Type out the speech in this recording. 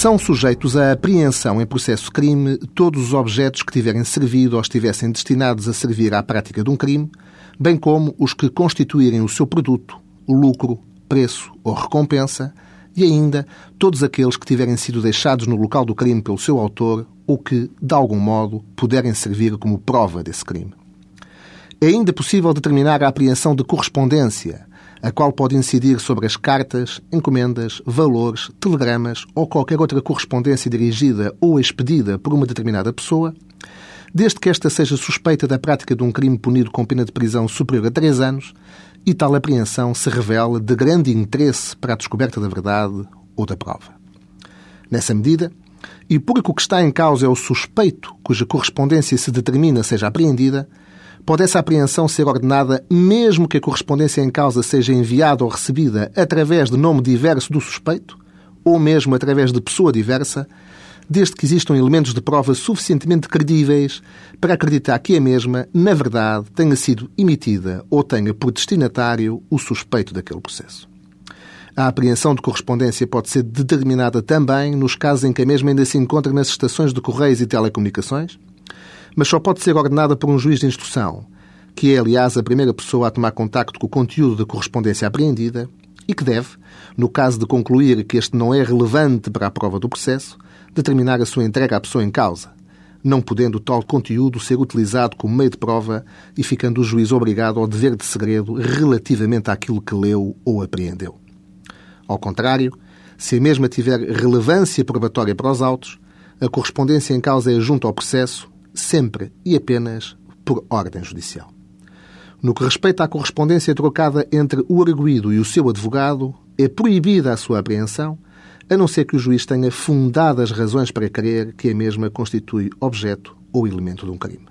São sujeitos à apreensão em processo crime todos os objetos que tiverem servido ou estivessem destinados a servir à prática de um crime, bem como os que constituírem o seu produto, o lucro, preço ou recompensa, e ainda todos aqueles que tiverem sido deixados no local do crime pelo seu autor ou que, de algum modo, puderem servir como prova desse crime. É ainda possível determinar a apreensão de correspondência, a qual pode incidir sobre as cartas, encomendas, valores, telegramas ou qualquer outra correspondência dirigida ou expedida por uma determinada pessoa, desde que esta seja suspeita da prática de um crime punido com pena de prisão superior a três anos e tal apreensão se revela de grande interesse para a descoberta da verdade ou da prova. Nessa medida, e porque o que está em causa é o suspeito cuja correspondência se determina seja apreendida, pode essa apreensão ser ordenada mesmo que a correspondência em causa seja enviada ou recebida através de nome diverso do suspeito, ou mesmo através de pessoa diversa, desde que existam elementos de prova suficientemente credíveis para acreditar que a mesma, na verdade, tenha sido emitida ou tenha por destinatário o suspeito daquele processo. A apreensão de correspondência pode ser determinada também nos casos em que a mesma ainda se encontra nas estações de correios e telecomunicações, mas só pode ser ordenada por um juiz de instrução, que é, aliás, a primeira pessoa a tomar contacto com o conteúdo da correspondência apreendida e que deve, no caso de concluir que este não é relevante para a prova do processo, determinar a sua entrega à pessoa em causa, não podendo tal conteúdo ser utilizado como meio de prova e ficando o juiz obrigado ao dever de segredo relativamente àquilo que leu ou apreendeu. Ao contrário, se a mesma tiver relevância probatória para os autos, a correspondência em causa é junto ao processo, sempre e apenas por ordem judicial. No que respeita à correspondência trocada entre o arguído e o seu advogado, é proibida a sua apreensão, a não ser que o juiz tenha fundadas razões para crer que a mesma constitui objeto ou elemento de um crime.